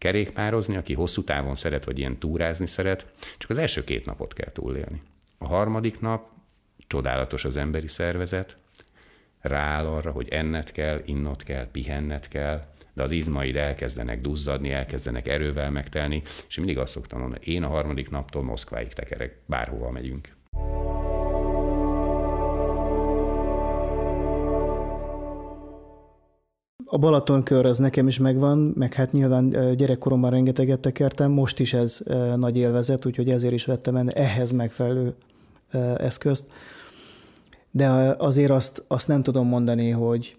kerékpározni, aki hosszú távon szeret, vagy ilyen túrázni szeret, csak az első két napot kell túlélni. A harmadik nap csodálatos az emberi szervezet, rááll arra, hogy enned kell, innot kell, pihenned kell, de az izmaid elkezdenek duzzadni, elkezdenek erővel megtelni, és mindig azt szoktam mondani, én a harmadik naptól Moszkváig tekerek, bárhova megyünk. A Balatonkör az nekem is megvan, meg hát nyilván gyerekkoromban rengeteget tekertem, most is ez nagy élvezet, úgyhogy ezért is vettem ehhez megfelelő eszközt. De azért azt, azt nem tudom mondani, hogy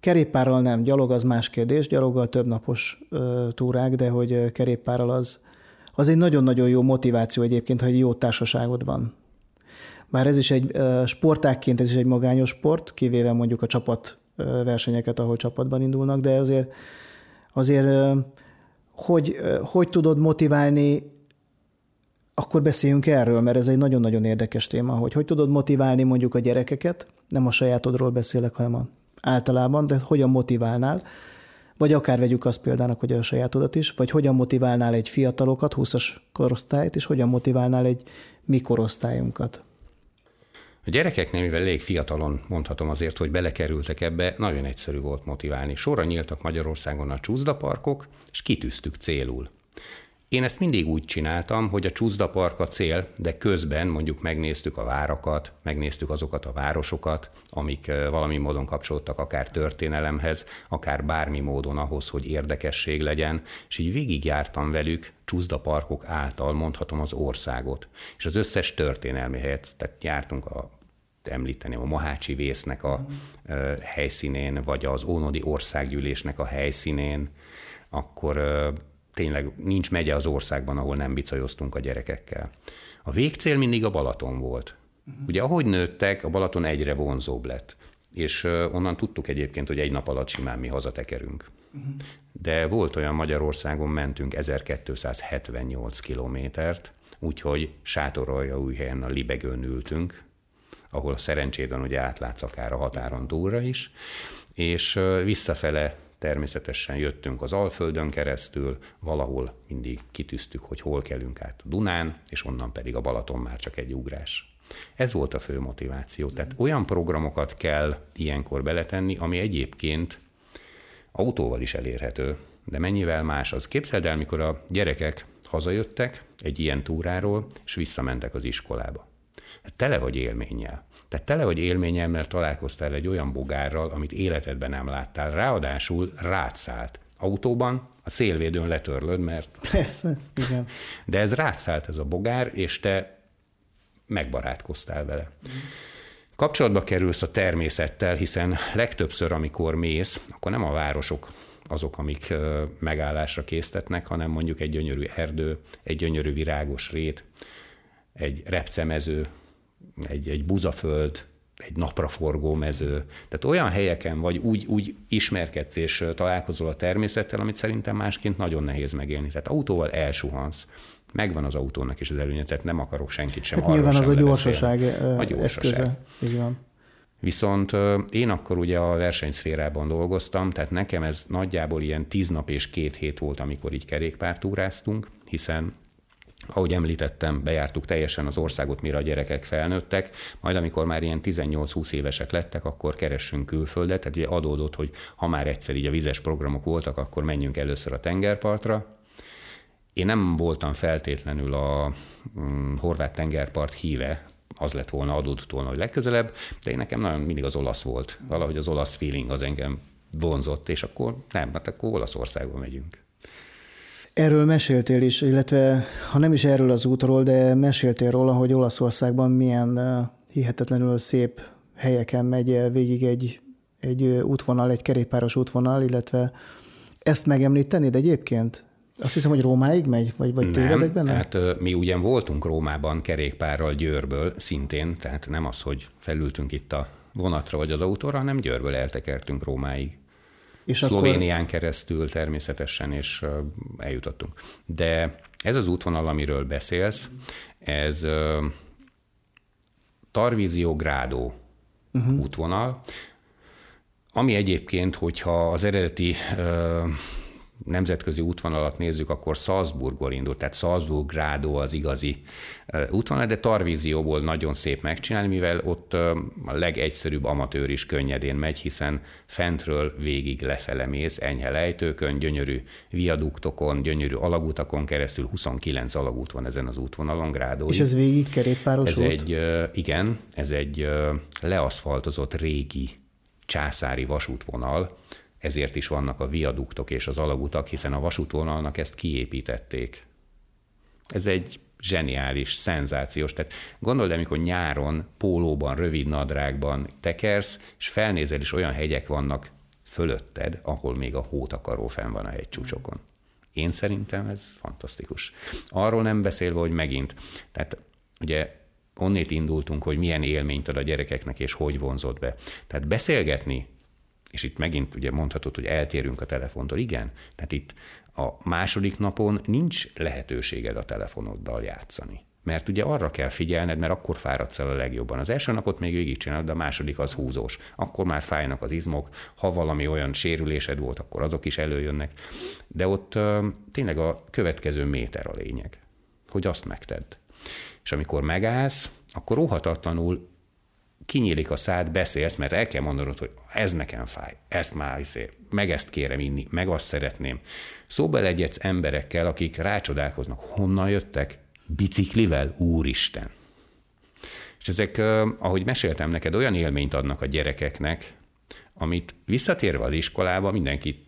kerékpárral nem, gyalog az más kérdés, gyaloggal több napos túrák, de hogy kerékpárral az, az egy nagyon-nagyon jó motiváció egyébként, ha egy jó társaságod van. Bár ez is egy sportákként, ez is egy magányos sport, kivéve mondjuk a csapat versenyeket, ahol csapatban indulnak, de azért, azért hogy, hogy tudod motiválni, akkor beszéljünk erről, mert ez egy nagyon-nagyon érdekes téma, hogy hogy tudod motiválni mondjuk a gyerekeket, nem a sajátodról beszélek, hanem a általában, de hogyan motiválnál, vagy akár vegyük azt példának, hogy a sajátodat is, vagy hogyan motiválnál egy fiatalokat, 20-as korosztályt, és hogyan motiválnál egy mi korosztályunkat. A gyerekeknél, mivel elég fiatalon mondhatom azért, hogy belekerültek ebbe, nagyon egyszerű volt motiválni. Sorra nyíltak Magyarországon a csúszdaparkok, és kitűztük célul. Én ezt mindig úgy csináltam, hogy a csúszdapark a cél, de közben mondjuk megnéztük a várakat, megnéztük azokat a városokat, amik valami módon kapcsolódtak akár történelemhez, akár bármi módon ahhoz, hogy érdekesség legyen, és így végigjártam velük csúszdaparkok által mondhatom az országot, és az összes történelmi helyet, tehát jártunk a említeni a Mohácsi vésznek a mm. helyszínén, vagy az Ónodi országgyűlésnek a helyszínén, akkor tényleg nincs megye az országban, ahol nem bicajoztunk a gyerekekkel. A végcél mindig a Balaton volt. Uh-huh. Ugye ahogy nőttek, a Balaton egyre vonzóbb lett. És onnan tudtuk egyébként, hogy egy nap alatt simán mi hazatekerünk. Uh-huh. De volt olyan Magyarországon mentünk 1278 kilométert, úgyhogy sátorolja új helyen a Libegőn ültünk, ahol szerencsétlen ugye átlátsz akár a határon túlra is, és visszafele Természetesen jöttünk az Alföldön keresztül, valahol mindig kitűztük, hogy hol kelünk át a Dunán, és onnan pedig a Balaton már csak egy ugrás. Ez volt a fő motiváció. Tehát olyan programokat kell ilyenkor beletenni, ami egyébként autóval is elérhető, de mennyivel más az. Képzeld el, mikor a gyerekek hazajöttek egy ilyen túráról, és visszamentek az iskolába. Hát tele vagy élménnyel. Tehát tele vagy élménnyel, mert találkoztál egy olyan bogárral, amit életedben nem láttál. Ráadásul rátszállt. Autóban a szélvédőn letörlöd, mert... Persze, igen. De ez rátszállt ez a bogár, és te megbarátkoztál vele. Kapcsolatba kerülsz a természettel, hiszen legtöbbször, amikor mész, akkor nem a városok azok, amik megállásra késztetnek, hanem mondjuk egy gyönyörű erdő, egy gyönyörű virágos rét, egy repcemező, egy, egy buzaföld, egy napraforgó mező. Tehát olyan helyeken vagy úgy, úgy ismerkedsz és találkozol a természettel, amit szerintem másként nagyon nehéz megélni. Tehát autóval elsuhansz. Megvan az autónak is az előnye, tehát nem akarok senkit sem hát nyilván az a gyorsaság, a gyorsaság eszköze. Így van. Viszont én akkor ugye a versenyszférában dolgoztam, tehát nekem ez nagyjából ilyen tíz nap és két hét volt, amikor így kerékpártúráztunk, hiszen ahogy említettem, bejártuk teljesen az országot, mire a gyerekek felnőttek, majd amikor már ilyen 18-20 évesek lettek, akkor keressünk külföldet, tehát ugye adódott, hogy ha már egyszer így a vizes programok voltak, akkor menjünk először a tengerpartra. Én nem voltam feltétlenül a hm, horvát tengerpart híve, az lett volna, adódott volna, hogy legközelebb, de én nekem nagyon mindig az olasz volt. Valahogy az olasz feeling az engem vonzott, és akkor nem, hát akkor Olaszországba megyünk. Erről meséltél is, illetve ha nem is erről az útról, de meséltél róla, hogy Olaszországban milyen hihetetlenül szép helyeken megy végig egy, egy útvonal, egy kerékpáros útvonal, illetve ezt megemlítenéd egyébként? Azt hiszem, hogy Rómáig megy, vagy, vagy tévedek benne? hát mi ugyan voltunk Rómában kerékpárral Győrből szintén, tehát nem az, hogy felültünk itt a vonatra vagy az autóra, hanem Győrből eltekertünk Rómáig. És Szlovénián akkor... keresztül természetesen, és eljutottunk. De ez az útvonal, amiről beszélsz, ez Tarvízió Grádó uh-huh. útvonal, ami egyébként, hogyha az eredeti nemzetközi útvonalat nézzük, akkor Salzburgból indult, tehát Salzburg Grádó az igazi útvonal, de Tarvízióból nagyon szép megcsinálni, mivel ott a legegyszerűbb amatőr is könnyedén megy, hiszen fentről végig lefele mész, enyhe lejtőkön, gyönyörű viaduktokon, gyönyörű alagutakon keresztül, 29 alagút van ezen az útvonalon, Grádó. És ez végig kerékpáros ez út? egy, igen, ez egy leaszfaltozott régi császári vasútvonal, ezért is vannak a viaduktok és az alagutak, hiszen a vasútvonalnak ezt kiépítették. Ez egy zseniális, szenzációs. Tehát gondold, amikor nyáron, pólóban, rövid nadrágban tekersz, és felnézel, és olyan hegyek vannak fölötted, ahol még a hótakaró fenn van a hegycsúcsokon. Én szerintem ez fantasztikus. Arról nem beszélve, hogy megint, tehát ugye onnét indultunk, hogy milyen élményt ad a gyerekeknek, és hogy vonzott be. Tehát beszélgetni és itt megint ugye mondhatod, hogy eltérünk a telefontól. Igen, tehát itt a második napon nincs lehetőséged a telefonoddal játszani. Mert ugye arra kell figyelned, mert akkor fáradsz el a legjobban. Az első napot még végigcsinálod, de a második az húzós. Akkor már fájnak az izmok, ha valami olyan sérülésed volt, akkor azok is előjönnek. De ott uh, tényleg a következő méter a lényeg, hogy azt megtedd. És amikor megállsz, akkor óhatatlanul kinyílik a szád, beszélsz, mert el kell mondanod, hogy ez nekem fáj, ezt már izé, meg ezt kérem inni, meg azt szeretném. Szóba legyetsz emberekkel, akik rácsodálkoznak, honnan jöttek? Biciklivel? Úristen! És ezek, ahogy meséltem neked, olyan élményt adnak a gyerekeknek, amit visszatérve az iskolába mindenki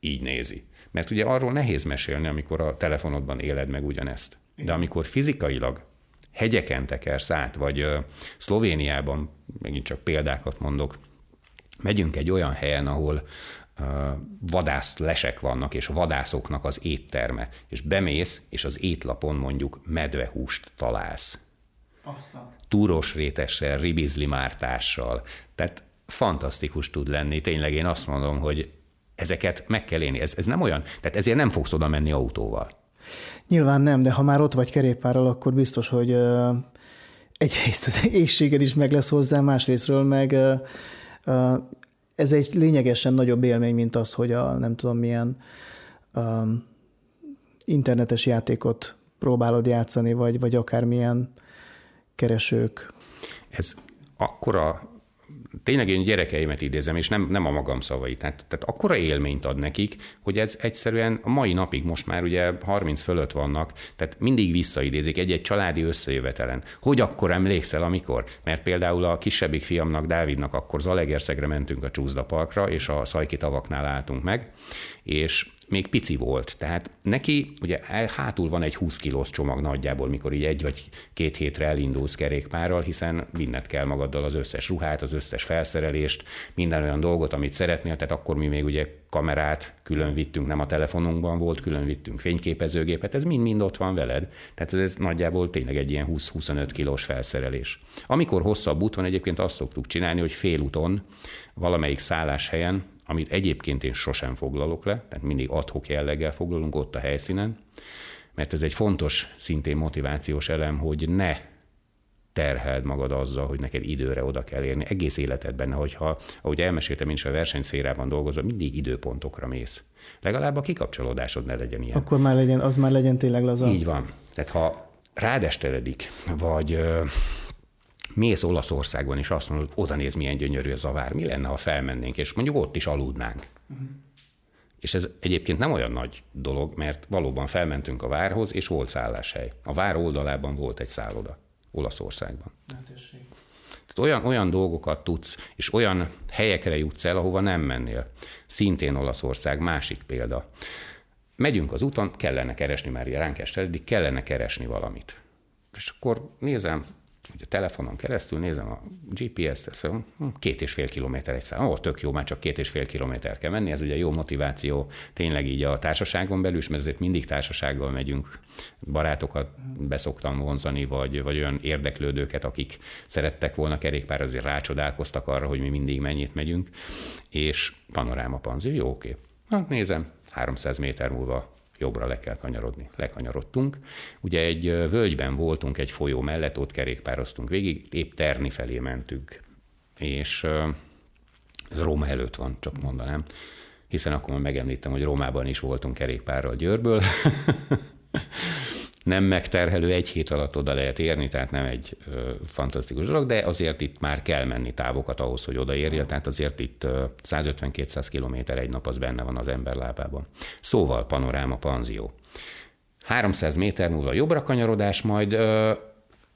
így nézi. Mert ugye arról nehéz mesélni, amikor a telefonodban éled meg ugyanezt. De amikor fizikailag hegyeken tekersz át, vagy Szlovéniában, megint csak példákat mondok, megyünk egy olyan helyen, ahol vadász lesek vannak, és vadászoknak az étterme, és bemész, és az étlapon mondjuk medvehúst találsz. Aztán. Túros rétessel, ribizli mártással. Tehát fantasztikus tud lenni. Tényleg én azt mondom, hogy ezeket meg kell élni. Ez, ez nem olyan, tehát ezért nem fogsz oda menni autóval. Nyilván nem, de ha már ott vagy kerékpárral, akkor biztos, hogy egyrészt az éjséged is meg lesz hozzá, másrésztről meg ez egy lényegesen nagyobb élmény, mint az, hogy a nem tudom milyen internetes játékot próbálod játszani, vagy, vagy akármilyen keresők. Ez akkora tényleg én gyerekeimet idézem, és nem, nem a magam szavait. Tehát, tehát akkora élményt ad nekik, hogy ez egyszerűen a mai napig most már ugye 30 fölött vannak, tehát mindig visszaidézik egy-egy családi összejövetelen. Hogy akkor emlékszel, amikor? Mert például a kisebbik fiamnak, Dávidnak akkor Zalegerszegre mentünk a Csúszda Parkra, és a Szajki tavaknál álltunk meg, és még pici volt. Tehát neki ugye hátul van egy 20 kilós csomag nagyjából, mikor így egy vagy két hétre elindulsz kerékpárral, hiszen vinned kell magaddal az összes ruhát, az összes felszerelést, minden olyan dolgot, amit szeretnél, tehát akkor mi még ugye kamerát külön vittünk, nem a telefonunkban volt, külön vittünk fényképezőgépet, ez mind-mind ott van veled. Tehát ez, ez nagyjából tényleg egy ilyen 20-25 kilós felszerelés. Amikor hosszabb út van, egyébként azt szoktuk csinálni, hogy félúton valamelyik szálláshelyen amit egyébként én sosem foglalok le, tehát mindig adhok jelleggel foglalunk ott a helyszínen, mert ez egy fontos, szintén motivációs elem, hogy ne terheld magad azzal, hogy neked időre oda kell érni. Egész életedben, hogyha, ahogy elmeséltem, én is a versenyszférában dolgozom, mindig időpontokra mész. Legalább a kikapcsolódásod ne legyen ilyen. Akkor már legyen, az már legyen tényleg laza. Így van. Tehát ha rádesteledik, vagy mész Olaszországban, és azt mondod, oda néz, milyen gyönyörű az a vár, mi lenne, ha felmennénk, és mondjuk ott is aludnánk. Uh-huh. És ez egyébként nem olyan nagy dolog, mert valóban felmentünk a várhoz, és volt szálláshely. A vár oldalában volt egy szálloda Olaszországban. Tehát olyan, olyan dolgokat tudsz, és olyan helyekre jutsz el, ahova nem mennél. Szintén Olaszország, másik példa. Megyünk az úton, kellene keresni, már ránk eddig kellene keresni valamit. És akkor nézem, hogy a telefonon keresztül nézem a GPS-t, szóval két és fél kilométer egy szám. Ó, tök jó, már csak két és fél kilométer kell menni, ez ugye jó motiváció tényleg így a társaságon belül, mert ezért mindig társasággal megyünk, barátokat beszoktam vonzani, vagy, vagy olyan érdeklődőket, akik szerettek volna kerékpár, azért rácsodálkoztak arra, hogy mi mindig mennyit megyünk, és panoráma panzi, jó, oké. Hát nézem, 300 méter múlva jobbra le kell kanyarodni. Lekanyarodtunk. Ugye egy völgyben voltunk egy folyó mellett, ott kerékpároztunk végig, épp Terni felé mentünk. És ez Róma előtt van, csak mondanám. hiszen akkor már megemlítem, hogy Rómában is voltunk kerékpárral Győrből. nem megterhelő, egy hét alatt oda lehet érni, tehát nem egy ö, fantasztikus dolog, de azért itt már kell menni távokat ahhoz, hogy odaérjél, tehát azért itt 150-200 kilométer egy nap az benne van az ember lábában. Szóval panoráma panzió. 300 méter múlva jobbra kanyarodás, majd ö,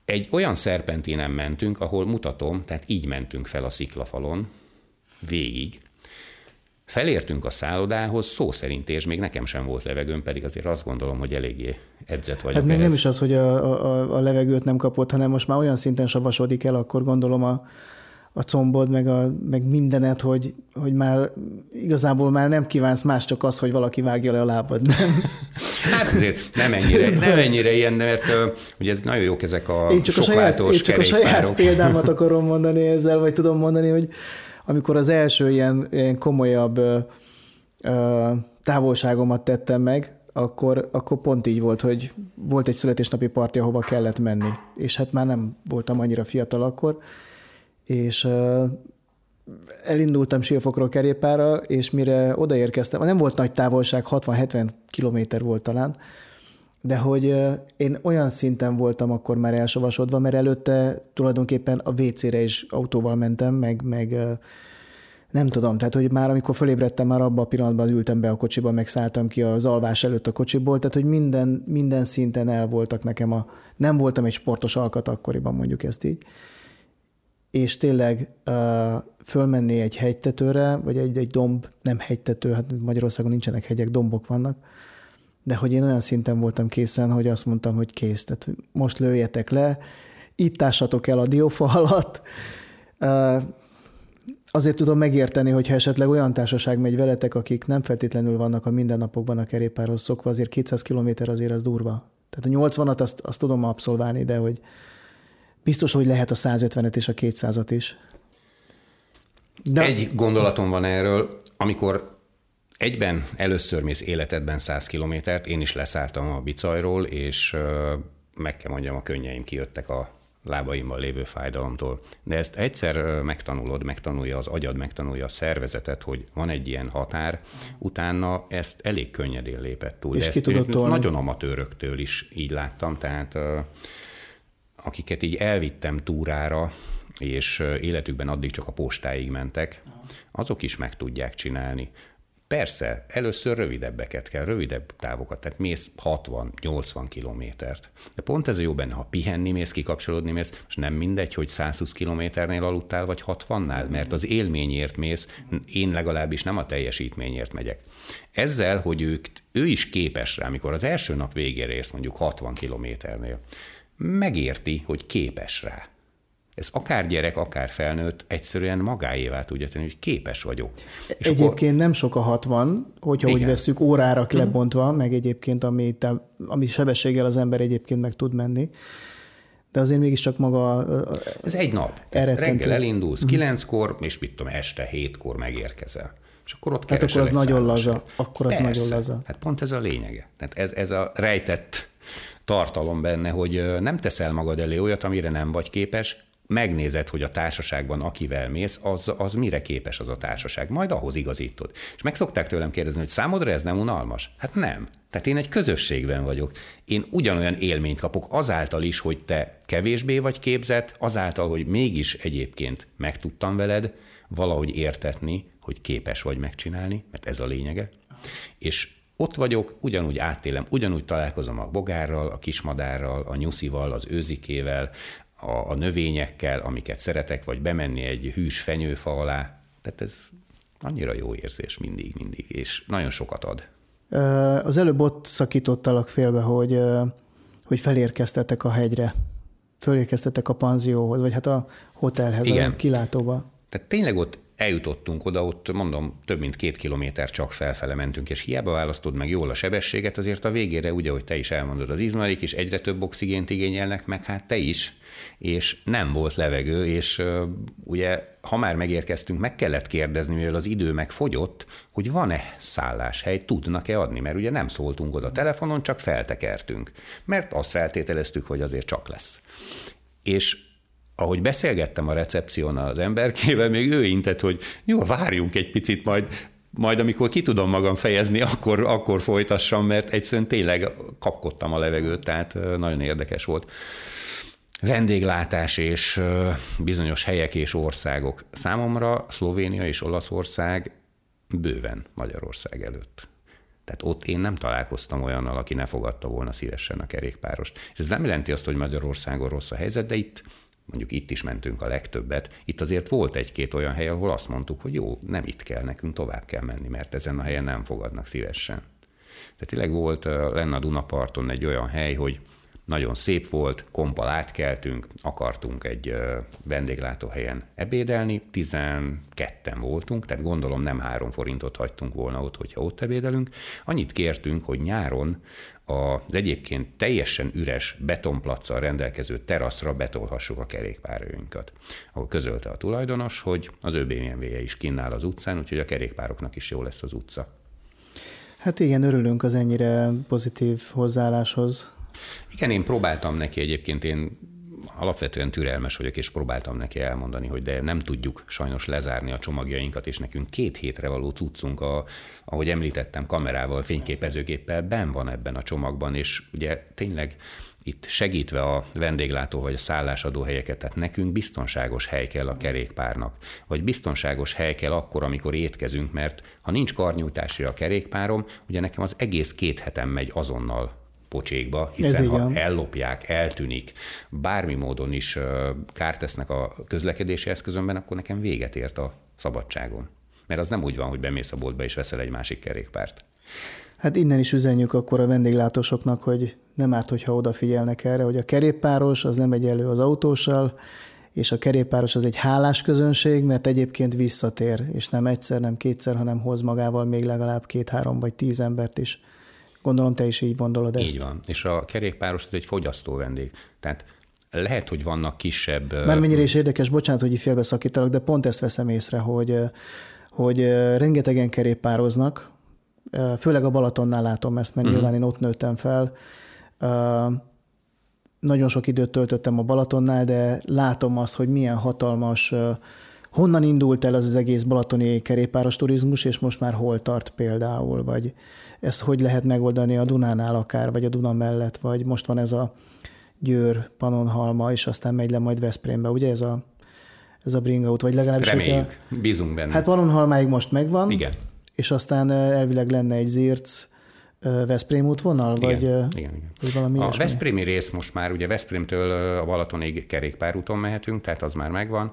egy olyan szerpentinen mentünk, ahol mutatom, tehát így mentünk fel a sziklafalon, végig, Felértünk a szállodához, szó szerint, és még nekem sem volt levegőm, pedig azért azt gondolom, hogy eléggé edzett vagyok. Hát még ehhez. nem is az, hogy a, a, a levegőt nem kapott, hanem most már olyan szinten savasodik el, akkor gondolom a, a combod, meg, a, meg mindenet, hogy, hogy már igazából már nem kívánsz más, csak az, hogy valaki vágja le a lábad, nem? Hát azért nem ennyire, nem ennyire ilyen, mert ugye ez nagyon jók ezek a én csak a saját, én csak a saját példámat akarom mondani ezzel, vagy tudom mondani, hogy amikor az első ilyen, ilyen komolyabb ö, ö, távolságomat tettem meg, akkor, akkor pont így volt, hogy volt egy születésnapi parti, ahova kellett menni, és hát már nem voltam annyira fiatal akkor, és ö, elindultam Siófokról kerépára, és mire odaérkeztem, nem volt nagy távolság, 60-70 kilométer volt talán, de hogy én olyan szinten voltam akkor már elsavasodva, mert előtte tulajdonképpen a WC-re is autóval mentem, meg, meg nem tudom, tehát hogy már amikor fölébredtem, már abban a pillanatban ültem be a kocsiba, meg szálltam ki az alvás előtt a kocsiból, tehát hogy minden, minden szinten el voltak nekem a, nem voltam egy sportos alkat akkoriban, mondjuk ezt így, és tényleg fölmenni egy hegytetőre, vagy egy, egy domb, nem hegytető, hát Magyarországon nincsenek hegyek, dombok vannak, de hogy én olyan szinten voltam készen, hogy azt mondtam, hogy kész, tehát most lőjetek le, itt tássatok el a diófa alatt. Azért tudom megérteni, hogyha esetleg olyan társaság megy veletek, akik nem feltétlenül vannak a mindennapokban a kerékpárhoz szokva, azért 200 km azért az durva. Tehát a 80-at azt, azt tudom abszolválni, de hogy biztos, hogy lehet a 150-et és a 200-at is. De... Egy gondolatom van erről, amikor egyben először mész életedben 100 kilométert, én is leszálltam a bicajról, és meg kell mondjam, a könnyeim kijöttek a lábaimmal lévő fájdalomtól. De ezt egyszer megtanulod, megtanulja az agyad, megtanulja a szervezetet, hogy van egy ilyen határ, utána ezt elég könnyedén lépett túl. És De ezt tudod nagyon amatőröktől is így láttam, tehát akiket így elvittem túrára, és életükben addig csak a postáig mentek, azok is meg tudják csinálni. Persze, először rövidebbeket kell, rövidebb távokat, tehát mész 60-80 kilométert. De pont ez a jó benne, ha pihenni mész, kikapcsolódni mész, és nem mindegy, hogy 120 kilométernél aludtál, vagy 60-nál, mert az élményért mész, én legalábbis nem a teljesítményért megyek. Ezzel, hogy ők, ő is képes rá, amikor az első nap végére érsz mondjuk 60 kilométernél, megérti, hogy képes rá ez akár gyerek, akár felnőtt egyszerűen magáévá tudja tenni, hogy képes vagyok. És egyébként akkor... nem sok a 60, hogyha Igen. úgy veszük órára mhm. lebontva, hmm. meg egyébként ami, ami sebességgel az ember egyébként meg tud menni. De azért mégiscsak maga... Ez egy nap. Reggel elindulsz kilenckor, és mit tudom, este hétkor megérkezel. És akkor ott Hát akkor az nagyon laza. Akkor az Persze. nagyon laza. Hát pont ez a lényege. Tehát ez, ez a rejtett tartalom benne, hogy nem teszel magad elé olyat, amire nem vagy képes, megnézed, hogy a társaságban akivel mész, az, az mire képes az a társaság, majd ahhoz igazítod. És meg szokták tőlem kérdezni, hogy számodra ez nem unalmas? Hát nem. Tehát én egy közösségben vagyok. Én ugyanolyan élményt kapok azáltal is, hogy te kevésbé vagy képzett, azáltal, hogy mégis egyébként megtudtam veled valahogy értetni, hogy képes vagy megcsinálni, mert ez a lényege. És ott vagyok, ugyanúgy átélem, ugyanúgy találkozom a bogárral, a kismadárral, a nyuszival, az őzikével, a, a növényekkel, amiket szeretek, vagy bemenni egy hűs fenyőfa alá. Tehát ez annyira jó érzés mindig, mindig, és nagyon sokat ad. Az előbb ott szakítottalak félbe, hogy, hogy felérkeztetek a hegyre, felérkeztetek a panzióhoz, vagy hát a hotelhez, Igen. a kilátóba. Tehát tényleg ott eljutottunk oda, ott mondom, több mint két kilométer csak felfele mentünk, és hiába választod meg jól a sebességet, azért a végére, ugye, hogy te is elmondod, az izmarik is egyre több oxigént igényelnek, meg hát te is, és nem volt levegő, és ugye, ha már megérkeztünk, meg kellett kérdezni, mivel az idő megfogyott, hogy van-e szálláshely, tudnak-e adni, mert ugye nem szóltunk oda telefonon, csak feltekertünk, mert azt feltételeztük, hogy azért csak lesz. És ahogy beszélgettem a recepción az emberkével, még ő intett, hogy jó, várjunk egy picit, majd majd amikor ki tudom magam fejezni, akkor, akkor folytassam, mert egyszerűen tényleg kapkodtam a levegőt, tehát nagyon érdekes volt. Vendéglátás és bizonyos helyek és országok. Számomra Szlovénia és Olaszország bőven Magyarország előtt. Tehát ott én nem találkoztam olyannal, aki ne fogadta volna szívesen a kerékpárost. És ez nem jelenti azt, hogy Magyarországon rossz a helyzet, de itt mondjuk itt is mentünk a legtöbbet, itt azért volt egy-két olyan hely, ahol azt mondtuk, hogy jó, nem itt kell, nekünk tovább kell menni, mert ezen a helyen nem fogadnak szívesen. Tehát tényleg volt lenne a Dunaparton egy olyan hely, hogy nagyon szép volt, kompal átkeltünk, akartunk egy vendéglátóhelyen ebédelni, 12-en voltunk, tehát gondolom nem három forintot hagytunk volna ott, hogyha ott ebédelünk. Annyit kértünk, hogy nyáron az egyébként teljesen üres betonplaccal rendelkező teraszra betolhassuk a kerékpárjainkat. Ahol közölte a tulajdonos, hogy az ő BMW-je is kinnál az utcán, úgyhogy a kerékpároknak is jó lesz az utca. Hát igen, örülünk az ennyire pozitív hozzáálláshoz. Igen, én próbáltam neki egyébként, én alapvetően türelmes vagyok, és próbáltam neki elmondani, hogy de nem tudjuk sajnos lezárni a csomagjainkat, és nekünk két hétre való cuccunk, a, ahogy említettem, kamerával, fényképezőgéppel ben van ebben a csomagban, és ugye tényleg itt segítve a vendéglátó vagy a szállásadó helyeket, tehát nekünk biztonságos hely kell a kerékpárnak, vagy biztonságos hely kell akkor, amikor étkezünk, mert ha nincs karnyújtásra a kerékpárom, ugye nekem az egész két hetem megy azonnal pocsékba, hiszen ha ellopják, eltűnik, bármi módon is kárt tesznek a közlekedési eszközömben, akkor nekem véget ért a szabadságom. Mert az nem úgy van, hogy bemész a boltba és veszel egy másik kerékpárt. Hát innen is üzenjük akkor a vendéglátósoknak, hogy nem árt, hogyha odafigyelnek erre, hogy a kerékpáros az nem egy elő az autóssal, és a kerékpáros az egy hálás közönség, mert egyébként visszatér, és nem egyszer, nem kétszer, hanem hoz magával még legalább két-három vagy tíz embert is. Gondolom te is így gondolod ezt. Így van. És a kerékpáros az egy fogyasztó vendég. Tehát lehet, hogy vannak kisebb... Már mennyire is érdekes, bocsánat, hogy félbeszakítalak, de pont ezt veszem észre, hogy, hogy rengetegen kerékpároznak, főleg a Balatonnál látom ezt, mert uh-huh. nyilván én ott nőttem fel. Nagyon sok időt töltöttem a Balatonnál, de látom azt, hogy milyen hatalmas honnan indult el az, az egész balatoni kerékpáros turizmus, és most már hol tart például, vagy ezt hogy lehet megoldani a Dunánál akár, vagy a Duna mellett, vagy most van ez a Győr, Panonhalma, és aztán megy le majd Veszprémbe, ugye ez a, ez a bringaut, vagy legalábbis... Reméljük, a, bízunk benne. Hát Panonhalmáig most megvan. Igen. És aztán elvileg lenne egy Zirc, Veszprém útvonal? Igen, vagy, igen, igen. vagy valami a ilyesmi? Veszprémi rész most már, ugye Veszprémtől a Balatonig kerékpárúton mehetünk, tehát az már megvan.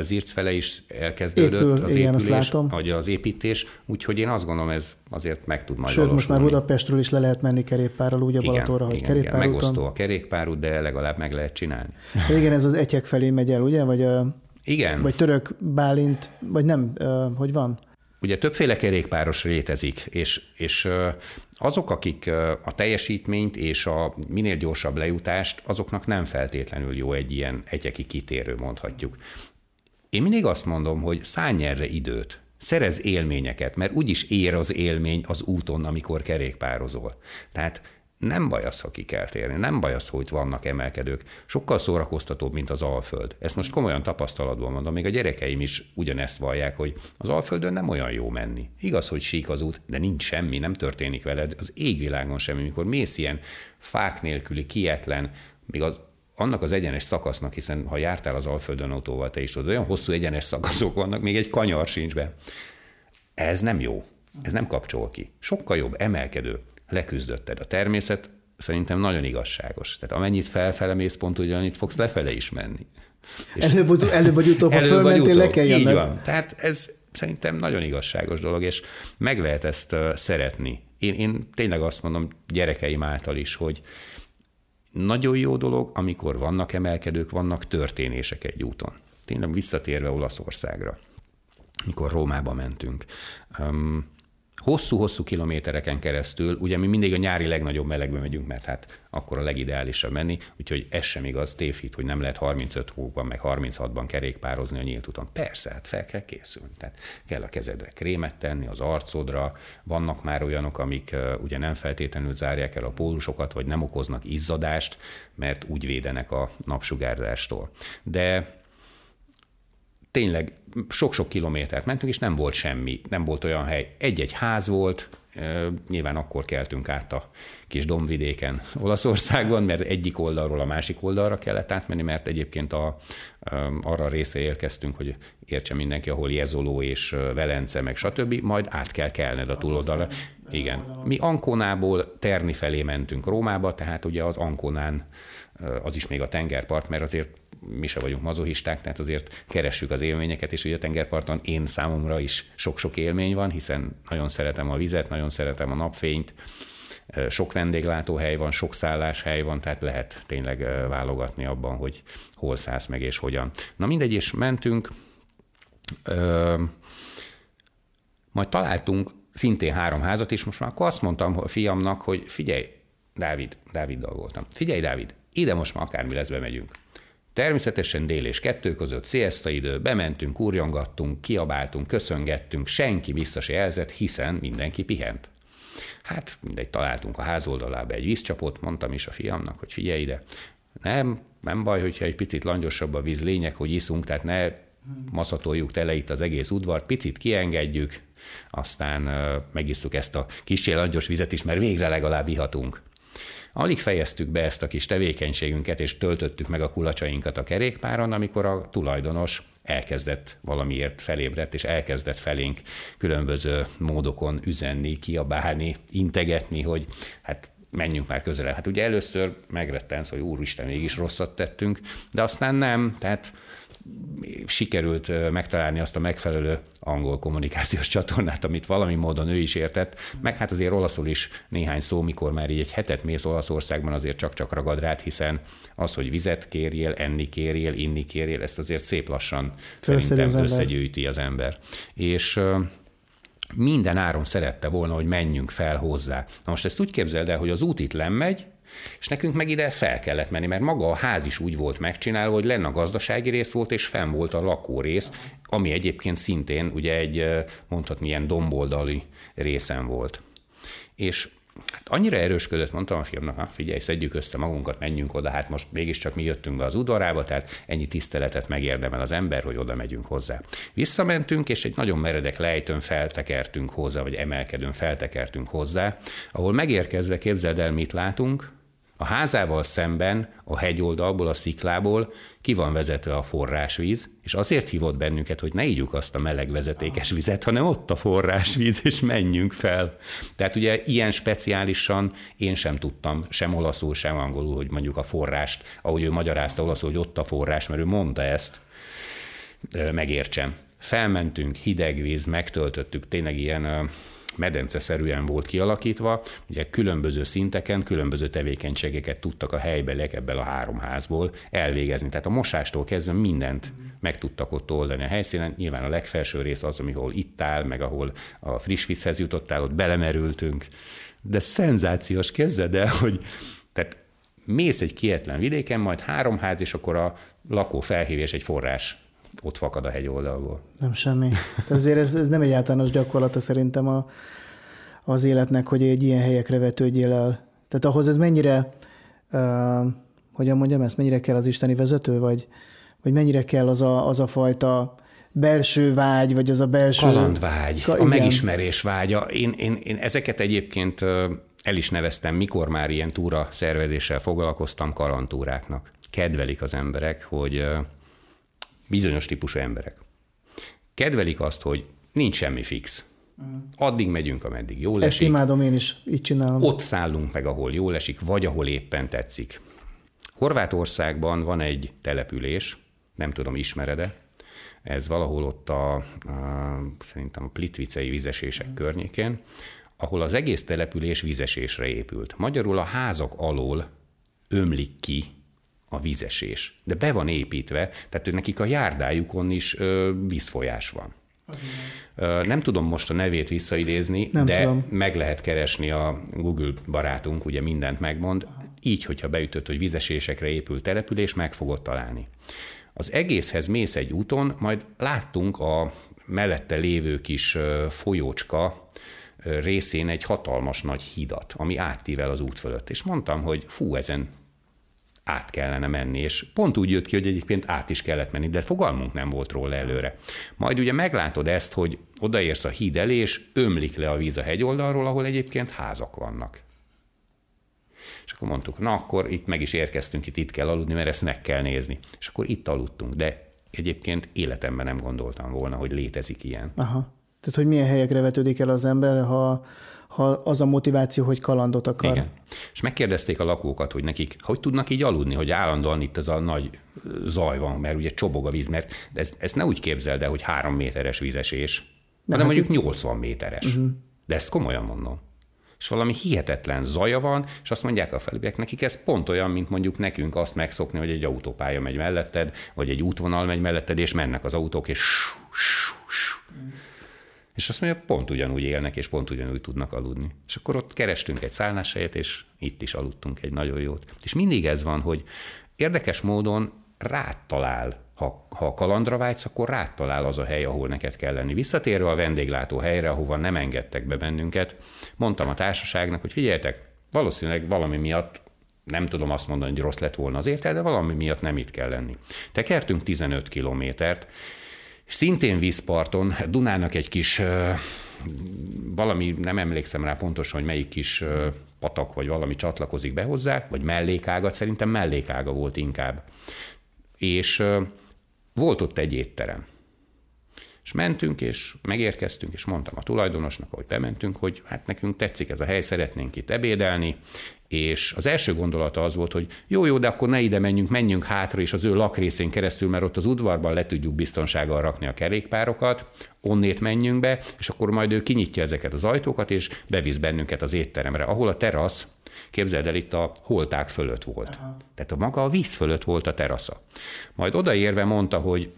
Zirc fele is elkezdődött Épül, az igen, épülés, vagy az építés, úgyhogy én azt gondolom, ez azért meg tud majd Sőt, valósulni. most már Budapestről is le lehet menni kerékpárral, úgy a Balatonra, hogy igen, igen, megosztó a kerékpárút, de legalább meg lehet csinálni. Igen, ez az egyek felé megy el, ugye? Vagy, a, igen. Vagy török Bálint, vagy nem, hogy van? Ugye többféle kerékpáros létezik, és, és azok, akik a teljesítményt és a minél gyorsabb lejutást, azoknak nem feltétlenül jó egy ilyen egyeki kitérő, mondhatjuk. Én mindig azt mondom, hogy szállj erre időt, szerez élményeket, mert úgyis ér az élmény az úton, amikor kerékpározol. Tehát nem baj az, ha ki kell térni, nem baj az, hogy vannak emelkedők. Sokkal szórakoztatóbb, mint az Alföld. Ezt most komolyan tapasztalatból mondom, még a gyerekeim is ugyanezt vallják, hogy az Alföldön nem olyan jó menni. Igaz, hogy sík az út, de nincs semmi, nem történik veled, az égvilágon semmi. Mikor mész ilyen fák nélküli, kietlen, még az annak az egyenes szakasznak, hiszen ha jártál az Alföldön autóval, te is tudod, olyan hosszú egyenes szakaszok vannak, még egy kanyar sincs be. Ez nem jó. Ez nem kapcsol ki. Sokkal jobb, emelkedő leküzdötted. A természet szerintem nagyon igazságos. Tehát amennyit felfele mész, pont ugyanit fogsz lefele is menni. előbb, előbb vagy utóbb, ha fölmentél, le kell Így van. Tehát ez szerintem nagyon igazságos dolog, és meg lehet ezt szeretni. Én, én tényleg azt mondom gyerekeim által is, hogy nagyon jó dolog, amikor vannak emelkedők, vannak történések egy úton. Tényleg visszatérve Olaszországra, mikor Rómába mentünk. Um, hosszú-hosszú kilométereken keresztül, ugye mi mindig a nyári legnagyobb melegbe megyünk, mert hát akkor a legideálisabb menni, úgyhogy ez sem igaz, tévhit, hogy nem lehet 35 hóban, meg 36-ban kerékpározni a nyílt úton. Persze, hát fel kell készülni. Tehát kell a kezedre krémet tenni, az arcodra, vannak már olyanok, amik ugye nem feltétlenül zárják el a pólusokat, vagy nem okoznak izzadást, mert úgy védenek a napsugárzástól. De tényleg sok-sok kilométert mentünk, és nem volt semmi, nem volt olyan hely. Egy-egy ház volt, Nyilván akkor keltünk át a kis domvidéken Olaszországban, mert egyik oldalról a másik oldalra kellett átmenni, mert egyébként a, arra részre érkeztünk, hogy értse mindenki, ahol Jezoló és Velence, meg stb., majd át kell kelned a túloldalra. Igen. Mi Ankonából Terni felé mentünk Rómába, tehát ugye az Ankonán az is még a tengerpart, mert azért mi se vagyunk mazohisták, tehát azért keressük az élményeket, és ugye a tengerparton én számomra is sok-sok élmény van, hiszen nagyon szeretem a vizet, nagyon szeretem a napfényt, sok vendéglátóhely van, sok szálláshely van, tehát lehet tényleg válogatni abban, hogy hol szállsz meg és hogyan. Na mindegy, és mentünk, majd találtunk szintén három házat, és most már akkor azt mondtam a fiamnak, hogy figyelj, Dávid, Dáviddal voltam, figyelj, Dávid, ide most már akármi lesz, bemegyünk. Természetesen dél és kettő között sziaszta idő, bementünk, kurjongattunk, kiabáltunk, köszöngettünk, senki vissza se jelzett, hiszen mindenki pihent. Hát mindegy, találtunk a ház oldalába egy vízcsapot, mondtam is a fiamnak, hogy figyelj ide, nem, nem baj, hogyha egy picit langyosabb a víz, lényeg, hogy iszunk, tehát ne maszatoljuk tele itt az egész udvart, picit kiengedjük, aztán megisszuk ezt a kis langyos vizet is, mert végre legalább ihatunk. Alig fejeztük be ezt a kis tevékenységünket, és töltöttük meg a kulacsainkat a kerékpáron, amikor a tulajdonos elkezdett valamiért felébredt, és elkezdett felénk különböző módokon üzenni, kiabálni, integetni, hogy hát menjünk már közelebb. Hát ugye először megrettensz, hogy úristen, mégis rosszat tettünk, de aztán nem, tehát sikerült megtalálni azt a megfelelő angol kommunikációs csatornát, amit valami módon ő is értett, meg hát azért olaszul is néhány szó, mikor már így egy hetet mész Olaszországban, azért csak-csak ragad rád, hiszen az, hogy vizet kérjél, enni kérjél, inni kérjél, ezt azért szép lassan szerintem az összegyűjti az ember. És minden áron szerette volna, hogy menjünk fel hozzá. Na most ezt úgy képzeld el, hogy az út itt lemegy, és nekünk meg ide fel kellett menni, mert maga a ház is úgy volt megcsinálva, hogy lenne a gazdasági rész volt, és fenn volt a lakórész, ami egyébként szintén ugye egy mondhatni ilyen domboldali részen volt. És Hát annyira erősködött, mondtam a fiamnak, ha figyelj, szedjük össze magunkat, menjünk oda, hát most mégiscsak mi jöttünk be az udvarába, tehát ennyi tiszteletet megérdemel az ember, hogy oda megyünk hozzá. Visszamentünk, és egy nagyon meredek lejtőn feltekertünk hozzá, vagy emelkedőn feltekertünk hozzá, ahol megérkezve képzeld el, mit látunk, a házával szemben, a hegyoldalból, a sziklából ki van vezetve a forrásvíz, és azért hívott bennünket, hogy ne ígyuk azt a meleg vezetékes vizet, hanem ott a forrásvíz, és menjünk fel. Tehát ugye ilyen speciálisan én sem tudtam, sem olaszul, sem angolul, hogy mondjuk a forrást, ahogy ő magyarázta olaszul, hogy ott a forrás, mert ő mondta ezt, megértsem. Felmentünk, hideg víz, megtöltöttük, tényleg ilyen medenceszerűen volt kialakítva, ugye különböző szinteken, különböző tevékenységeket tudtak a helybeliek ebből a három házból elvégezni. Tehát a mosástól kezdve mindent meg tudtak ott oldani a helyszínen. Nyilván a legfelső rész az, ahol itt áll, meg ahol a friss vízhez jutottál, ott belemerültünk. De szenzációs, kezded el, hogy tehát mész egy kietlen vidéken, majd három ház, és akkor a lakó felhívja, egy forrás ott fakad a hegy oldalból. Nem semmi. Azért ez, ez nem egy általános gyakorlata szerintem a, az életnek, hogy egy ilyen helyekre vetődjél el. Tehát ahhoz ez mennyire, uh, hogyan mondjam ezt, mennyire kell az isteni vezető, vagy, vagy mennyire kell az a, az a fajta belső vágy, vagy az a belső... Kalandvágy, Ka- a megismerés vágya. Én, én, én ezeket egyébként el is neveztem, mikor már ilyen túra szervezéssel foglalkoztam, kalantúráknak. Kedvelik az emberek, hogy bizonyos típusú emberek. Kedvelik azt, hogy nincs semmi fix. Addig megyünk, ameddig jól esik. Ezt imádom én is, így csinálom. Ott szállunk meg, ahol jól esik, vagy ahol éppen tetszik. Horvátországban van egy település, nem tudom, ismered-e, ez valahol ott a, a szerintem a Plitvicei vizesések mm. környékén, ahol az egész település vizesésre épült. Magyarul a házak alól ömlik ki a vízesés. De be van építve, tehát nekik a járdájukon is ö, vízfolyás van. Nem tudom most a nevét visszaidézni, Nem de tudom. meg lehet keresni a Google barátunk, ugye mindent megmond. Így, hogyha beütött, hogy vizesésekre épült település, meg fogod találni. Az egészhez mész egy úton, majd láttunk a mellette lévő kis folyócska részén egy hatalmas nagy hidat, ami áttível az út fölött. És mondtam, hogy fú, ezen át kellene menni, és pont úgy jött ki, hogy egyébként át is kellett menni, de fogalmunk nem volt róla előre. Majd ugye meglátod ezt, hogy odaérsz a híd elé, és ömlik le a víz a hegyoldalról, ahol egyébként házak vannak. És akkor mondtuk, na akkor itt meg is érkeztünk, itt, itt kell aludni, mert ezt meg kell nézni. És akkor itt aludtunk, de egyébként életemben nem gondoltam volna, hogy létezik ilyen. Aha. Tehát, hogy milyen helyekre vetődik el az ember, ha, ha az a motiváció, hogy kalandot akar. Igen. És megkérdezték a lakókat, hogy nekik hogy tudnak így aludni, hogy állandóan itt ez a nagy zaj van, mert ugye csobog a víz, mert ezt, ezt ne úgy képzeld el, hogy három méteres vízesés, de hanem hát mondjuk itt... 80 méteres. Uh-huh. De ezt komolyan mondom és valami hihetetlen zaja van, és azt mondják a felügyek, nekik ez pont olyan, mint mondjuk nekünk azt megszokni, hogy egy autópálya megy melletted, vagy egy útvonal megy melletted, és mennek az autók, és és azt mondja, pont ugyanúgy élnek, és pont ugyanúgy tudnak aludni. És akkor ott kerestünk egy szálláshelyet, és itt is aludtunk egy nagyon jót. És mindig ez van, hogy érdekes módon rád talál ha, ha kalandra vágysz, akkor rád talál az a hely, ahol neked kell lenni. Visszatérve a vendéglátó helyre, ahova nem engedtek be bennünket, mondtam a társaságnak, hogy figyeljetek, valószínűleg valami miatt nem tudom azt mondani, hogy rossz lett volna az értel, de valami miatt nem itt kell lenni. Tekertünk 15 kilométert, szintén vízparton, Dunának egy kis, valami, nem emlékszem rá pontosan, hogy melyik kis patak vagy valami csatlakozik be hozzá, vagy mellékágat, szerintem mellékága volt inkább. És volt ott egy étterem. És mentünk, és megérkeztünk, és mondtam a tulajdonosnak, hogy bementünk, hogy hát nekünk tetszik ez a hely, szeretnénk itt ebédelni, és az első gondolata az volt, hogy jó, jó, de akkor ne ide menjünk, menjünk hátra, és az ő lakrészén keresztül, mert ott az udvarban le tudjuk biztonsággal rakni a kerékpárokat, onnét menjünk be, és akkor majd ő kinyitja ezeket az ajtókat, és bevisz bennünket az étteremre, ahol a terasz, képzeld el, itt a holták fölött volt. Aha. Tehát a maga a víz fölött volt a terasza. Majd odaérve mondta, hogy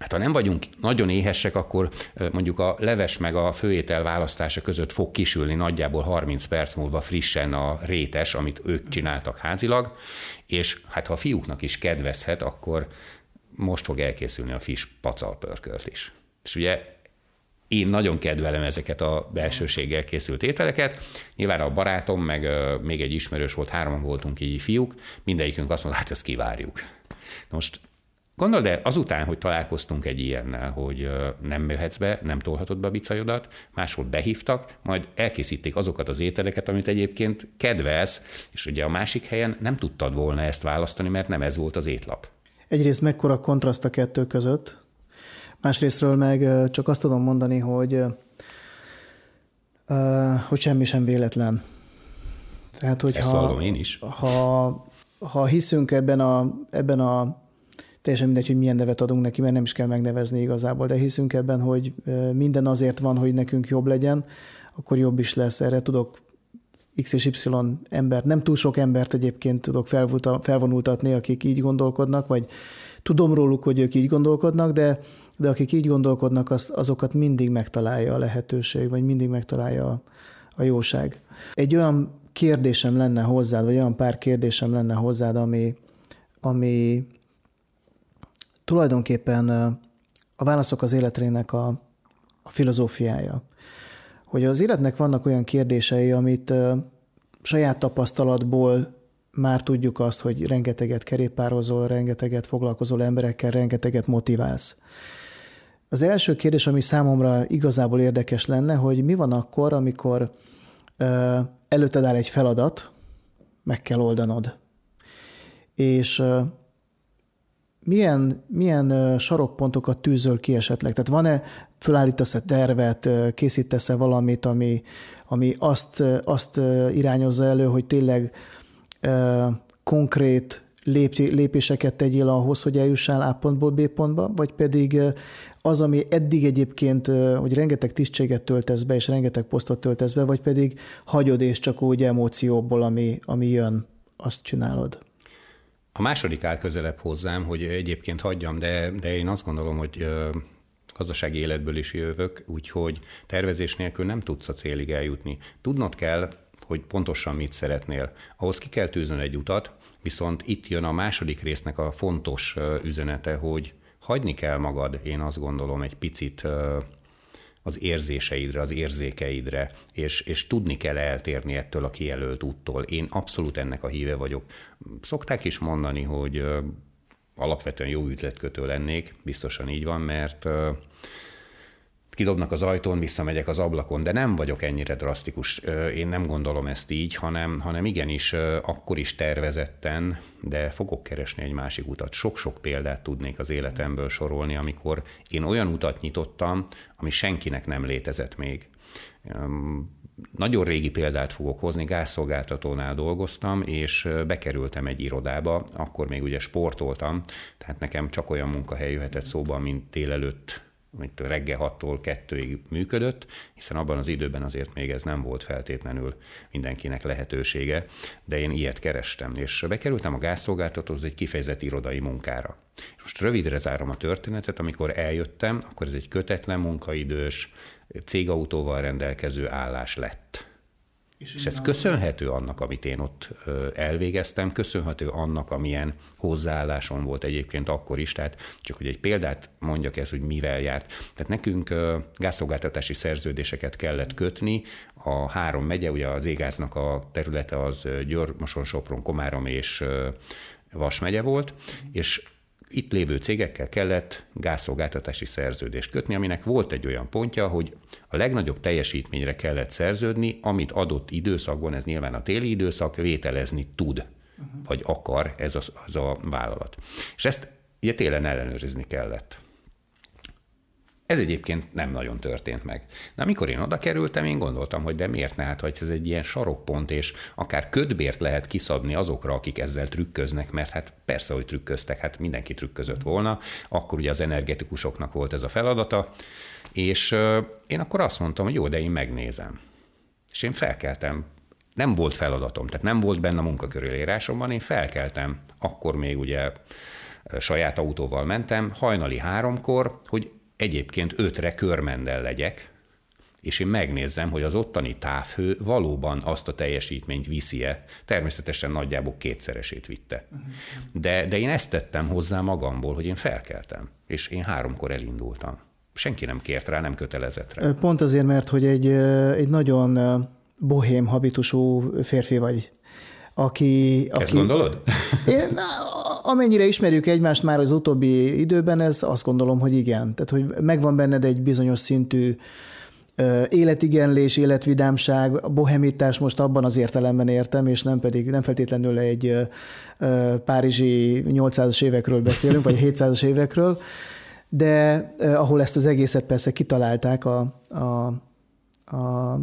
Hát ha nem vagyunk nagyon éhesek, akkor mondjuk a leves meg a főétel választása között fog kisülni nagyjából 30 perc múlva frissen a rétes, amit ők csináltak házilag, és hát ha a fiúknak is kedvezhet, akkor most fog elkészülni a fish pacalpörkölt is. És ugye én nagyon kedvelem ezeket a belsőséggel készült ételeket. Nyilván a barátom, meg még egy ismerős volt, hárman voltunk így fiúk, mindegyikünk azt mondta, hát ezt kivárjuk. Most Gondold el, azután, hogy találkoztunk egy ilyennel, hogy nem jöhetsz be, nem tolhatod be a bicajodat, máshol behívtak, majd elkészítik azokat az ételeket, amit egyébként kedvelsz, és ugye a másik helyen nem tudtad volna ezt választani, mert nem ez volt az étlap. Egyrészt mekkora kontraszt a kettő között, másrésztről meg csak azt tudom mondani, hogy, hogy semmi sem véletlen. Tehát, hogy Ezt én is. Ha, ha hiszünk ebben a, ebben a teljesen mindegy, hogy milyen nevet adunk neki, mert nem is kell megnevezni igazából, de hiszünk ebben, hogy minden azért van, hogy nekünk jobb legyen, akkor jobb is lesz. Erre tudok X és Y ember, nem túl sok embert egyébként tudok felvonultatni, akik így gondolkodnak, vagy tudom róluk, hogy ők így gondolkodnak, de, de akik így gondolkodnak, az, azokat mindig megtalálja a lehetőség, vagy mindig megtalálja a, a jóság. Egy olyan kérdésem lenne hozzád, vagy olyan pár kérdésem lenne hozzád, ami, ami tulajdonképpen a válaszok az életrének a, a filozófiája. Hogy az életnek vannak olyan kérdései, amit saját tapasztalatból már tudjuk azt, hogy rengeteget kerékpározol, rengeteget foglalkozol emberekkel, rengeteget motiválsz. Az első kérdés, ami számomra igazából érdekes lenne, hogy mi van akkor, amikor előtted áll egy feladat, meg kell oldanod. És milyen, milyen sarokpontokat tűzöl ki esetleg? Tehát van-e, fölállítasz-e tervet, készítesz-e valamit, ami, ami azt, azt irányozza elő, hogy tényleg konkrét lépéseket tegyél ahhoz, hogy eljussál A pontból B pontba, vagy pedig az, ami eddig egyébként, hogy rengeteg tisztséget töltesz be, és rengeteg posztot töltesz be, vagy pedig hagyod, és csak úgy emócióból, ami, ami jön, azt csinálod? A második áll közelebb hozzám, hogy egyébként hagyjam, de, de én azt gondolom, hogy gazdasági életből is jövök, úgyhogy tervezés nélkül nem tudsz a célig eljutni. Tudnod kell, hogy pontosan mit szeretnél. Ahhoz ki kell tűznöd egy utat, viszont itt jön a második résznek a fontos üzenete, hogy hagyni kell magad, én azt gondolom, egy picit az érzéseidre, az érzékeidre, és, és tudni kell eltérni ettől a kijelölt úttól. Én abszolút ennek a híve vagyok. Szokták is mondani, hogy alapvetően jó üzletkötő lennék, biztosan így van, mert kidobnak az ajtón, visszamegyek az ablakon, de nem vagyok ennyire drasztikus. Én nem gondolom ezt így, hanem, hanem igenis akkor is tervezetten, de fogok keresni egy másik utat. Sok-sok példát tudnék az életemből sorolni, amikor én olyan utat nyitottam, ami senkinek nem létezett még. Nagyon régi példát fogok hozni, gázszolgáltatónál dolgoztam, és bekerültem egy irodába, akkor még ugye sportoltam, tehát nekem csak olyan munkahely jöhetett szóba, mint délelőtt amit reggel 6-tól 2-ig működött, hiszen abban az időben azért még ez nem volt feltétlenül mindenkinek lehetősége, de én ilyet kerestem, és bekerültem a gázszolgáltatóhoz egy kifejezett irodai munkára. És most rövidre zárom a történetet, amikor eljöttem, akkor ez egy kötetlen munkaidős, cégautóval rendelkező állás lett. És, és ez köszönhető annak, amit én ott elvégeztem, köszönhető annak, amilyen hozzáállásom volt egyébként akkor is, tehát csak hogy egy példát mondjak ez, hogy mivel járt. Tehát nekünk gázszolgáltatási szerződéseket kellett kötni, a három megye, ugye az égáznak a területe az Győr, Moson, Sopron, Komárom és Vas megye volt, és itt lévő cégekkel kellett gázszolgáltatási szerződést kötni, aminek volt egy olyan pontja, hogy a legnagyobb teljesítményre kellett szerződni, amit adott időszakban, ez nyilván a téli időszak, vételezni tud, uh-huh. vagy akar ez az, az a vállalat. És ezt ugye télen ellenőrizni kellett. Ez egyébként nem nagyon történt meg. Na, amikor én oda kerültem, én gondoltam, hogy de miért ne, hát, hogy ez egy ilyen sarokpont, és akár ködbért lehet kiszabni azokra, akik ezzel trükköznek, mert hát persze, hogy trükköztek, hát mindenki trükközött volna, akkor ugye az energetikusoknak volt ez a feladata, és én akkor azt mondtam, hogy jó, de én megnézem. És én felkeltem. Nem volt feladatom, tehát nem volt benne a munkakörülírásomban, én felkeltem, akkor még ugye saját autóval mentem, hajnali háromkor, hogy egyébként ötre körmendel legyek, és én megnézzem, hogy az ottani távhő valóban azt a teljesítményt viszi-e. Természetesen nagyjából kétszeresét vitte. De, de én ezt tettem hozzá magamból, hogy én felkeltem, és én háromkor elindultam. Senki nem kért rá, nem kötelezett rá. Pont azért, mert hogy egy, egy nagyon bohém habitusú férfi vagy, aki... aki Ezt gondolod? Én, amennyire ismerjük egymást már az utóbbi időben, ez azt gondolom, hogy igen. Tehát, hogy megvan benned egy bizonyos szintű életigenlés, életvidámság, bohemitás most abban az értelemben értem, és nem pedig nem feltétlenül egy párizsi 800-as évekről beszélünk, vagy 700-as évekről, de ahol ezt az egészet persze kitalálták a, a, a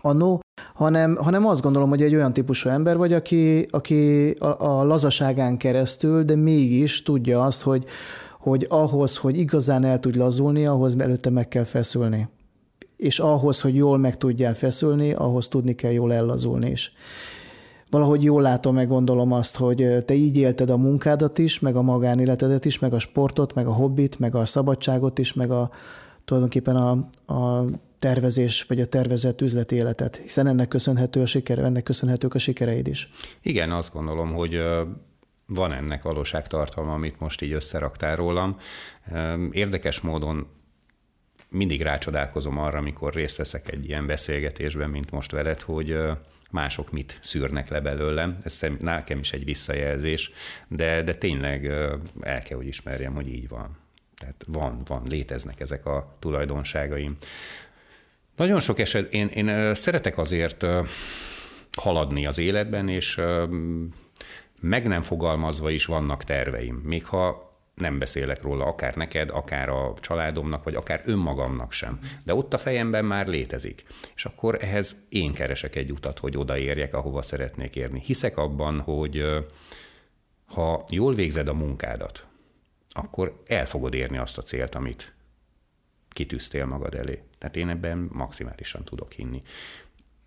annó, hanem, hanem azt gondolom, hogy egy olyan típusú ember vagy, aki, aki a, a lazaságán keresztül, de mégis tudja azt, hogy, hogy ahhoz, hogy igazán el tudj lazulni, ahhoz előtte meg kell feszülni. És ahhoz, hogy jól meg tudjál feszülni, ahhoz tudni kell jól ellazulni is. Valahogy jól látom, meg gondolom azt, hogy te így élted a munkádat is, meg a magánéletedet is, meg a sportot, meg a hobbit, meg a szabadságot is, meg a tulajdonképpen a, a tervezés, vagy a tervezett üzleti életet, hiszen ennek köszönhető a siker, ennek köszönhetők a sikereid is. Igen, azt gondolom, hogy van ennek valóságtartalma, amit most így összeraktál rólam. Érdekes módon mindig rácsodálkozom arra, amikor részt veszek egy ilyen beszélgetésben, mint most veled, hogy mások mit szűrnek le belőlem. Ez nekem is egy visszajelzés, de, de tényleg el kell, hogy ismerjem, hogy így van. Tehát van, van, léteznek ezek a tulajdonságaim. Nagyon sok eset, én, én szeretek azért haladni az életben, és meg nem fogalmazva is vannak terveim. Még ha nem beszélek róla, akár neked, akár a családomnak, vagy akár önmagamnak sem. De ott a fejemben már létezik. És akkor ehhez én keresek egy utat, hogy odaérjek, ahova szeretnék érni. Hiszek abban, hogy ha jól végzed a munkádat, akkor el fogod érni azt a célt, amit kitűztél magad elé. Tehát én ebben maximálisan tudok hinni.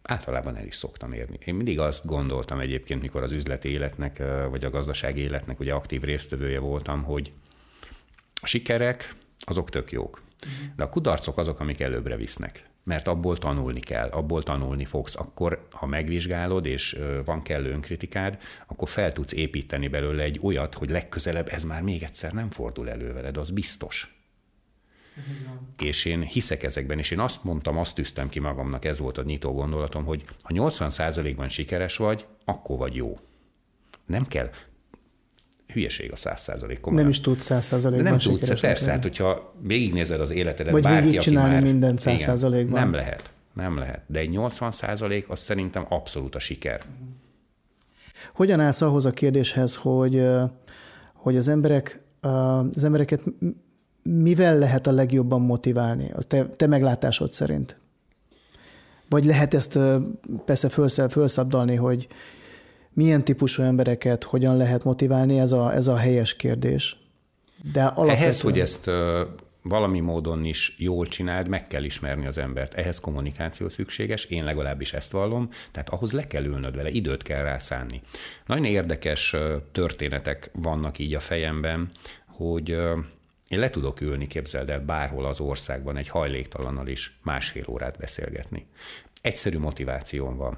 Általában el is szoktam érni. Én mindig azt gondoltam egyébként, mikor az üzleti életnek, vagy a gazdasági életnek ugye aktív résztvevője voltam, hogy a sikerek azok tök jók. De a kudarcok azok, amik előbbre visznek. Mert abból tanulni kell, abból tanulni fogsz. Akkor, ha megvizsgálod, és van kellő önkritikád, akkor fel tudsz építeni belőle egy olyat, hogy legközelebb ez már még egyszer nem fordul elő veled, az biztos. És én hiszek ezekben, és én azt mondtam, azt tűztem ki magamnak, ez volt a nyitó gondolatom, hogy ha 80%-ban sikeres vagy, akkor vagy jó. Nem kell hülyeség a száz százalék. Nem is tudsz száz százalékban Nem tudsz, persze, hát hogyha végignézed az életedet, Vagy bárki, csinálni már, mindent száz százalékban. Nem lehet, nem lehet. De egy 80 százalék az szerintem abszolút a siker. Hogyan állsz ahhoz a kérdéshez, hogy, hogy az emberek az embereket mivel lehet a legjobban motiválni, a te, te meglátásod szerint? Vagy lehet ezt persze felszabdalni, hogy milyen típusú embereket hogyan lehet motiválni, ez a, ez a helyes kérdés. De alapvetően... Ehhez, hogy ezt valami módon is jól csináld, meg kell ismerni az embert. Ehhez kommunikáció szükséges, én legalábbis ezt vallom, tehát ahhoz le kell ülnöd vele, időt kell rászánni. Nagyon érdekes történetek vannak így a fejemben, hogy én le tudok ülni, képzeld el, bárhol az országban egy hajléktalannal is másfél órát beszélgetni. Egyszerű motivációm van.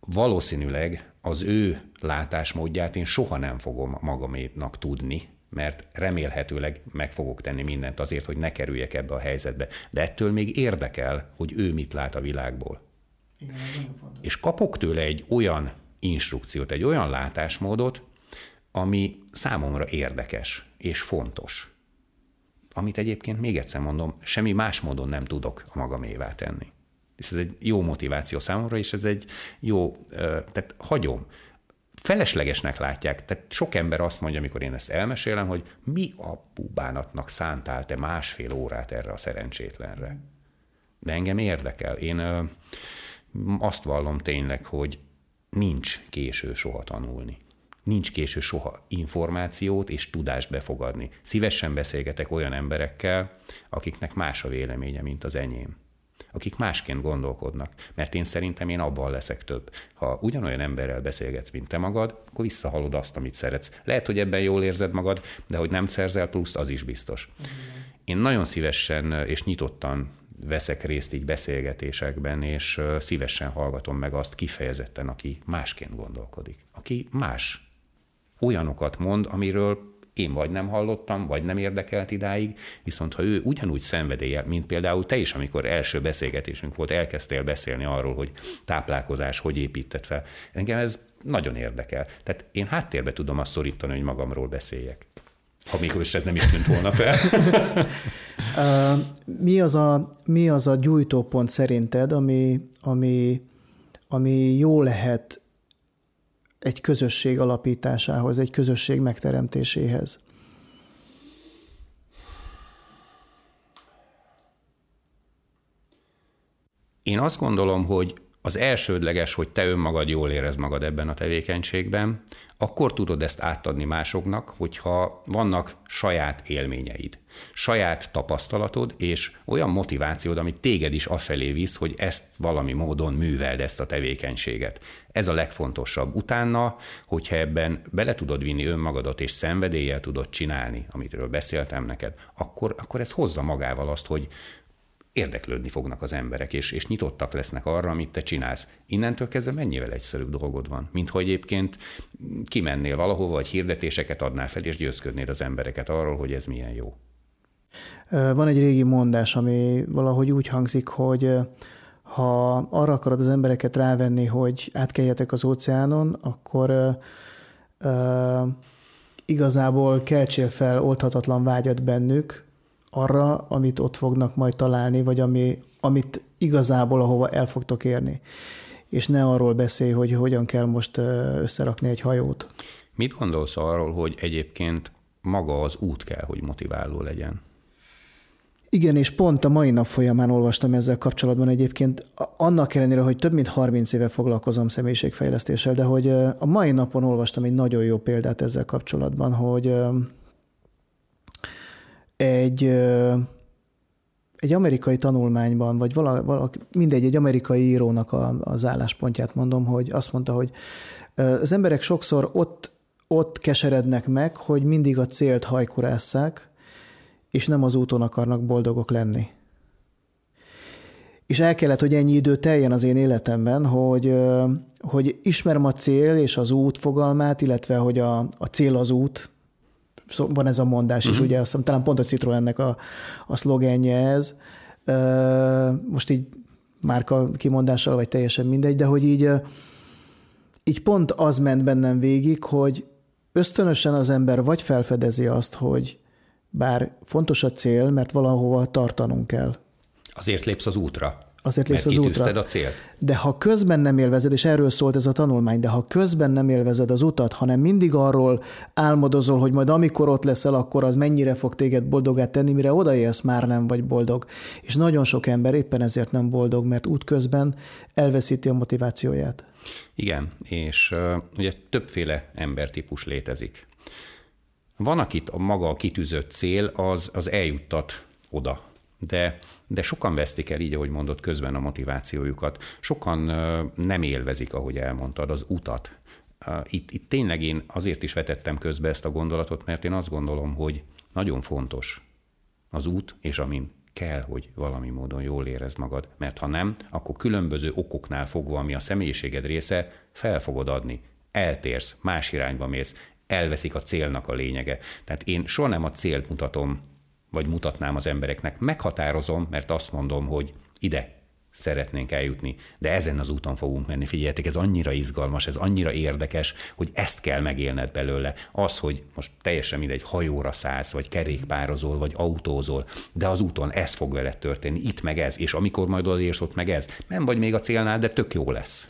Valószínűleg az ő látásmódját én soha nem fogom magamétnak tudni, mert remélhetőleg meg fogok tenni mindent azért, hogy ne kerüljek ebbe a helyzetbe. De ettől még érdekel, hogy ő mit lát a világból. Igen, és kapok tőle egy olyan instrukciót, egy olyan látásmódot, ami számomra érdekes és fontos. Amit egyébként még egyszer mondom, semmi más módon nem tudok a magamévá tenni. És ez egy jó motiváció számomra, és ez egy jó, tehát hagyom feleslegesnek látják. Tehát sok ember azt mondja, amikor én ezt elmesélem, hogy mi a bubánatnak szántál te másfél órát erre a szerencsétlenre. De engem érdekel. Én azt vallom tényleg, hogy nincs késő soha tanulni. Nincs késő soha információt és tudást befogadni. Szívesen beszélgetek olyan emberekkel, akiknek más a véleménye, mint az enyém akik másként gondolkodnak. Mert én szerintem én abban leszek több. Ha ugyanolyan emberrel beszélgetsz, mint te magad, akkor visszahalod azt, amit szeretsz. Lehet, hogy ebben jól érzed magad, de hogy nem szerzel pluszt, az is biztos. Én nagyon szívesen és nyitottan veszek részt így beszélgetésekben, és szívesen hallgatom meg azt kifejezetten, aki másként gondolkodik. Aki más olyanokat mond, amiről én vagy nem hallottam, vagy nem érdekelt idáig, viszont ha ő ugyanúgy szenvedélye, mint például te is, amikor első beszélgetésünk volt, elkezdtél beszélni arról, hogy táplálkozás, hogy épített fel. Engem ez nagyon érdekel. Tehát én háttérbe tudom azt szorítani, hogy magamról beszéljek. Ha még ez nem is tűnt volna fel. mi, az a, mi az a gyújtópont szerinted, ami, ami, ami jó lehet egy közösség alapításához, egy közösség megteremtéséhez? Én azt gondolom, hogy az elsődleges, hogy te önmagad jól érez magad ebben a tevékenységben, akkor tudod ezt átadni másoknak, hogyha vannak saját élményeid, saját tapasztalatod, és olyan motivációd, amit téged is afelé visz, hogy ezt valami módon műveld ezt a tevékenységet. Ez a legfontosabb. Utána, hogyha ebben bele tudod vinni önmagadat, és szenvedéllyel tudod csinálni, amitről beszéltem neked, akkor, akkor ez hozza magával azt, hogy, érdeklődni fognak az emberek, és, és nyitottak lesznek arra, amit te csinálsz. Innentől kezdve mennyivel egyszerűbb dolgod van, mint hogy egyébként kimennél valahova, vagy hirdetéseket adnál fel, és győzködnéd az embereket arról, hogy ez milyen jó. Van egy régi mondás, ami valahogy úgy hangzik, hogy ha arra akarod az embereket rávenni, hogy átkeljetek az óceánon, akkor uh, igazából keltsél fel oldhatatlan vágyat bennük, arra, amit ott fognak majd találni, vagy ami, amit igazából ahova el fogtok érni. És ne arról beszélj, hogy hogyan kell most összerakni egy hajót. Mit gondolsz arról, hogy egyébként maga az út kell, hogy motiváló legyen? Igen, és pont a mai nap folyamán olvastam ezzel kapcsolatban egyébként, annak ellenére, hogy több mint 30 éve foglalkozom személyiségfejlesztéssel, de hogy a mai napon olvastam egy nagyon jó példát ezzel kapcsolatban, hogy egy, egy amerikai tanulmányban, vagy vala, vala, mindegy, egy amerikai írónak a, az álláspontját mondom, hogy azt mondta, hogy az emberek sokszor ott, ott keserednek meg, hogy mindig a célt hajkurásszák, és nem az úton akarnak boldogok lenni. És el kellett, hogy ennyi idő teljen az én életemben, hogy, hogy ismerem a cél és az út fogalmát, illetve hogy a, a cél az út, van ez a mondás uh-huh. is, ugye azt hiszem, talán pont a Citroennek a, a szlogenje ez. Most így márka kimondással, vagy teljesen mindegy, de hogy így, így pont az ment bennem végig, hogy ösztönösen az ember vagy felfedezi azt, hogy bár fontos a cél, mert valahova tartanunk kell. Azért lépsz az útra. Azért lépsz az útra. a célt. De ha közben nem élvezed, és erről szólt ez a tanulmány, de ha közben nem élvezed az utat, hanem mindig arról álmodozol, hogy majd amikor ott leszel, akkor az mennyire fog téged boldogát tenni, mire odaérsz, már nem vagy boldog. És nagyon sok ember éppen ezért nem boldog, mert útközben elveszíti a motivációját. Igen, és uh, ugye többféle embertípus létezik. Van, akit a maga a kitűzött cél, az, az eljuttat oda, de, de sokan vesztik el, így ahogy mondott, közben a motivációjukat. Sokan nem élvezik, ahogy elmondtad, az utat. Itt, itt tényleg én azért is vetettem közbe ezt a gondolatot, mert én azt gondolom, hogy nagyon fontos az út, és amin kell, hogy valami módon jól érezd magad, mert ha nem, akkor különböző okoknál fogva, ami a személyiséged része, fel fogod adni. Eltérsz, más irányba mész, elveszik a célnak a lényege. Tehát én soha nem a célt mutatom vagy mutatnám az embereknek. Meghatározom, mert azt mondom, hogy ide szeretnénk eljutni, de ezen az úton fogunk menni. Figyeljetek, ez annyira izgalmas, ez annyira érdekes, hogy ezt kell megélned belőle. Az, hogy most teljesen mindegy, hajóra szállsz, vagy kerékpározol, vagy autózol, de az úton ez fog veled történni, itt meg ez, és amikor majd odaérsz, ott meg ez. Nem vagy még a célnál, de tök jó lesz.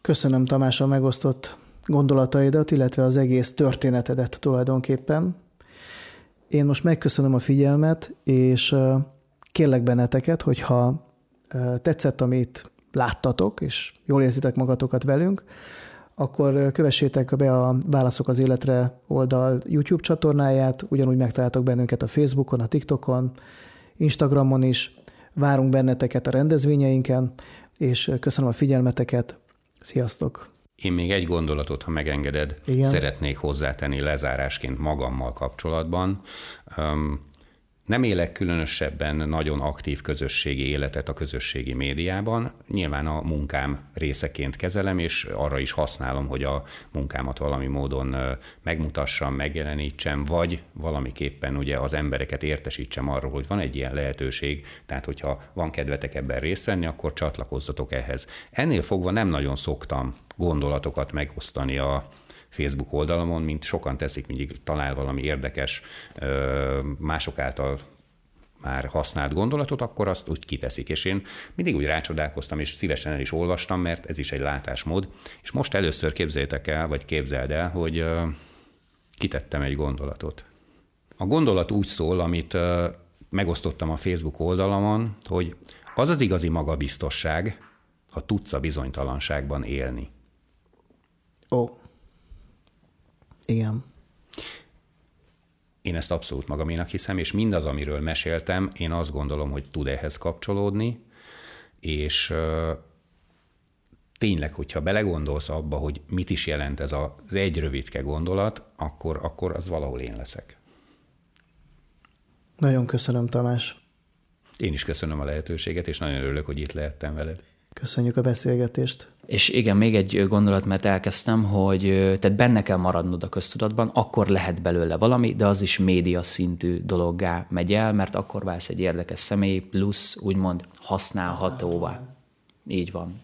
Köszönöm Tamás a megosztott gondolataidat, illetve az egész történetedet tulajdonképpen. Én most megköszönöm a figyelmet, és kérlek benneteket, hogyha tetszett, amit láttatok, és jól érzitek magatokat velünk, akkor kövessétek be a Válaszok az életre oldal YouTube csatornáját, ugyanúgy megtaláltok bennünket a Facebookon, a TikTokon, Instagramon is, várunk benneteket a rendezvényeinken, és köszönöm a figyelmeteket, sziasztok! Én még egy gondolatot, ha megengeded, Igen. szeretnék hozzátenni lezárásként magammal kapcsolatban. Nem élek különösebben nagyon aktív közösségi életet a közösségi médiában. Nyilván a munkám részeként kezelem, és arra is használom, hogy a munkámat valami módon megmutassam, megjelenítsem, vagy valamiképpen ugye az embereket értesítsem arról, hogy van egy ilyen lehetőség, tehát hogyha van kedvetek ebben részt venni, akkor csatlakozzatok ehhez. Ennél fogva nem nagyon szoktam gondolatokat megosztani a, Facebook oldalamon, mint sokan teszik, mindig talál valami érdekes, mások által már használt gondolatot, akkor azt úgy kiteszik. És én mindig úgy rácsodálkoztam, és szívesen el is olvastam, mert ez is egy látásmód. És most először képzeljétek el, vagy képzeld el, hogy kitettem egy gondolatot. A gondolat úgy szól, amit megosztottam a Facebook oldalamon, hogy az az igazi magabiztosság, ha tudsz a bizonytalanságban élni. Ó. Igen. Én ezt abszolút magaménak hiszem, és mindaz, amiről meséltem, én azt gondolom, hogy tud ehhez kapcsolódni, és tényleg, hogyha belegondolsz abba, hogy mit is jelent ez az egy rövidke gondolat, akkor, akkor az valahol én leszek. Nagyon köszönöm, Tamás. Én is köszönöm a lehetőséget, és nagyon örülök, hogy itt lehettem veled. Köszönjük a beszélgetést. És igen, még egy gondolat, mert elkezdtem, hogy tehát benne kell maradnod a köztudatban, akkor lehet belőle valami, de az is média szintű dologgá megy el, mert akkor válsz egy érdekes személy, plusz úgymond használhatóvá. Így van.